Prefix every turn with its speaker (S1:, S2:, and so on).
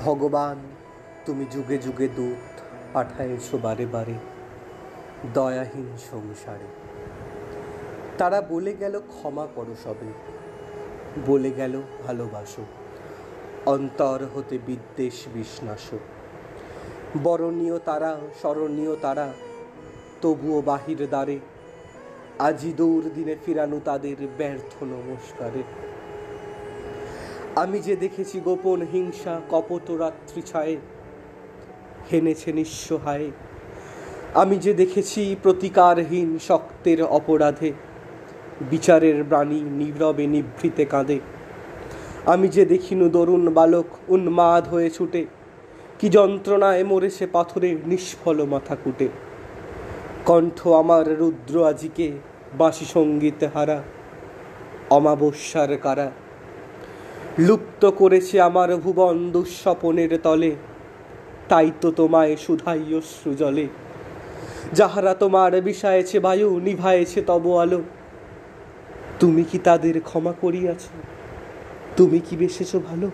S1: ভগবান, তুমি যুগে যুগে দূত পাঠায়েছ বারে বারে দয়াহীন সংসারে। তারা বলে গেল, ক্ষমা করো সবে। বলে গেল, ভালোবাসো। অন্তর হতে বিদ্বেষ বিষ্ণাস। বরণীয় তারা, স্মরণীয় তারা, তবুও বাহির দ্বারে। আজি দৌড় দিনে ফিরানো তাদের ব্যর্থ নমস্কারে। আমি যে দেখেছি গোপন হিংসা কপট রাত্রি ছায়ে, হেনেছে নিঃস্ব হায়। আমি যে দেখেছি প্রতিকারহীন শক্তের অপরাধে, বিচারের প্রাণী নীরবে নিভৃতে কাঁদে। আমি যে দেখিনু দরুণ বালক উন্মাদ হয়ে ছুটে, কি যন্ত্রণায় মরেছে পাথরে নিষ্ফল মাথা কুটে। কণ্ঠ আমার রুদ্র আজিকে বাঁশি সংগীত হারা, অমাবস্যার কারা লুপ্ত করেছে আমার ভুবন দুঃস্বপনের তলে। তাই তো তোমায় সুধাই অশ্রু জলে যাহারা তোমার বিষায়েছে বায়ু, নিভায়েছে তব আলো। তুমি কি তাদের ক্ষমা করিয়াছ? তুমি কি বেসেছ ভালো?